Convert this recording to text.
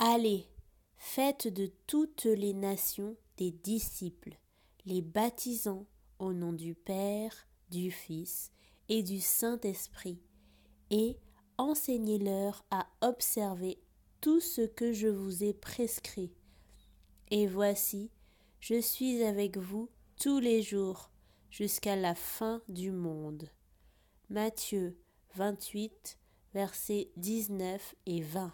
Allez, faites de toutes les nations des disciples, les baptisant au nom du Père, du Fils et du Saint-Esprit, et enseignez-leur à observer tout ce que je vous ai prescrit. Et voici, je suis avec vous tous les jours jusqu'à la fin du monde. Matthieu 28, versets 19 et 20.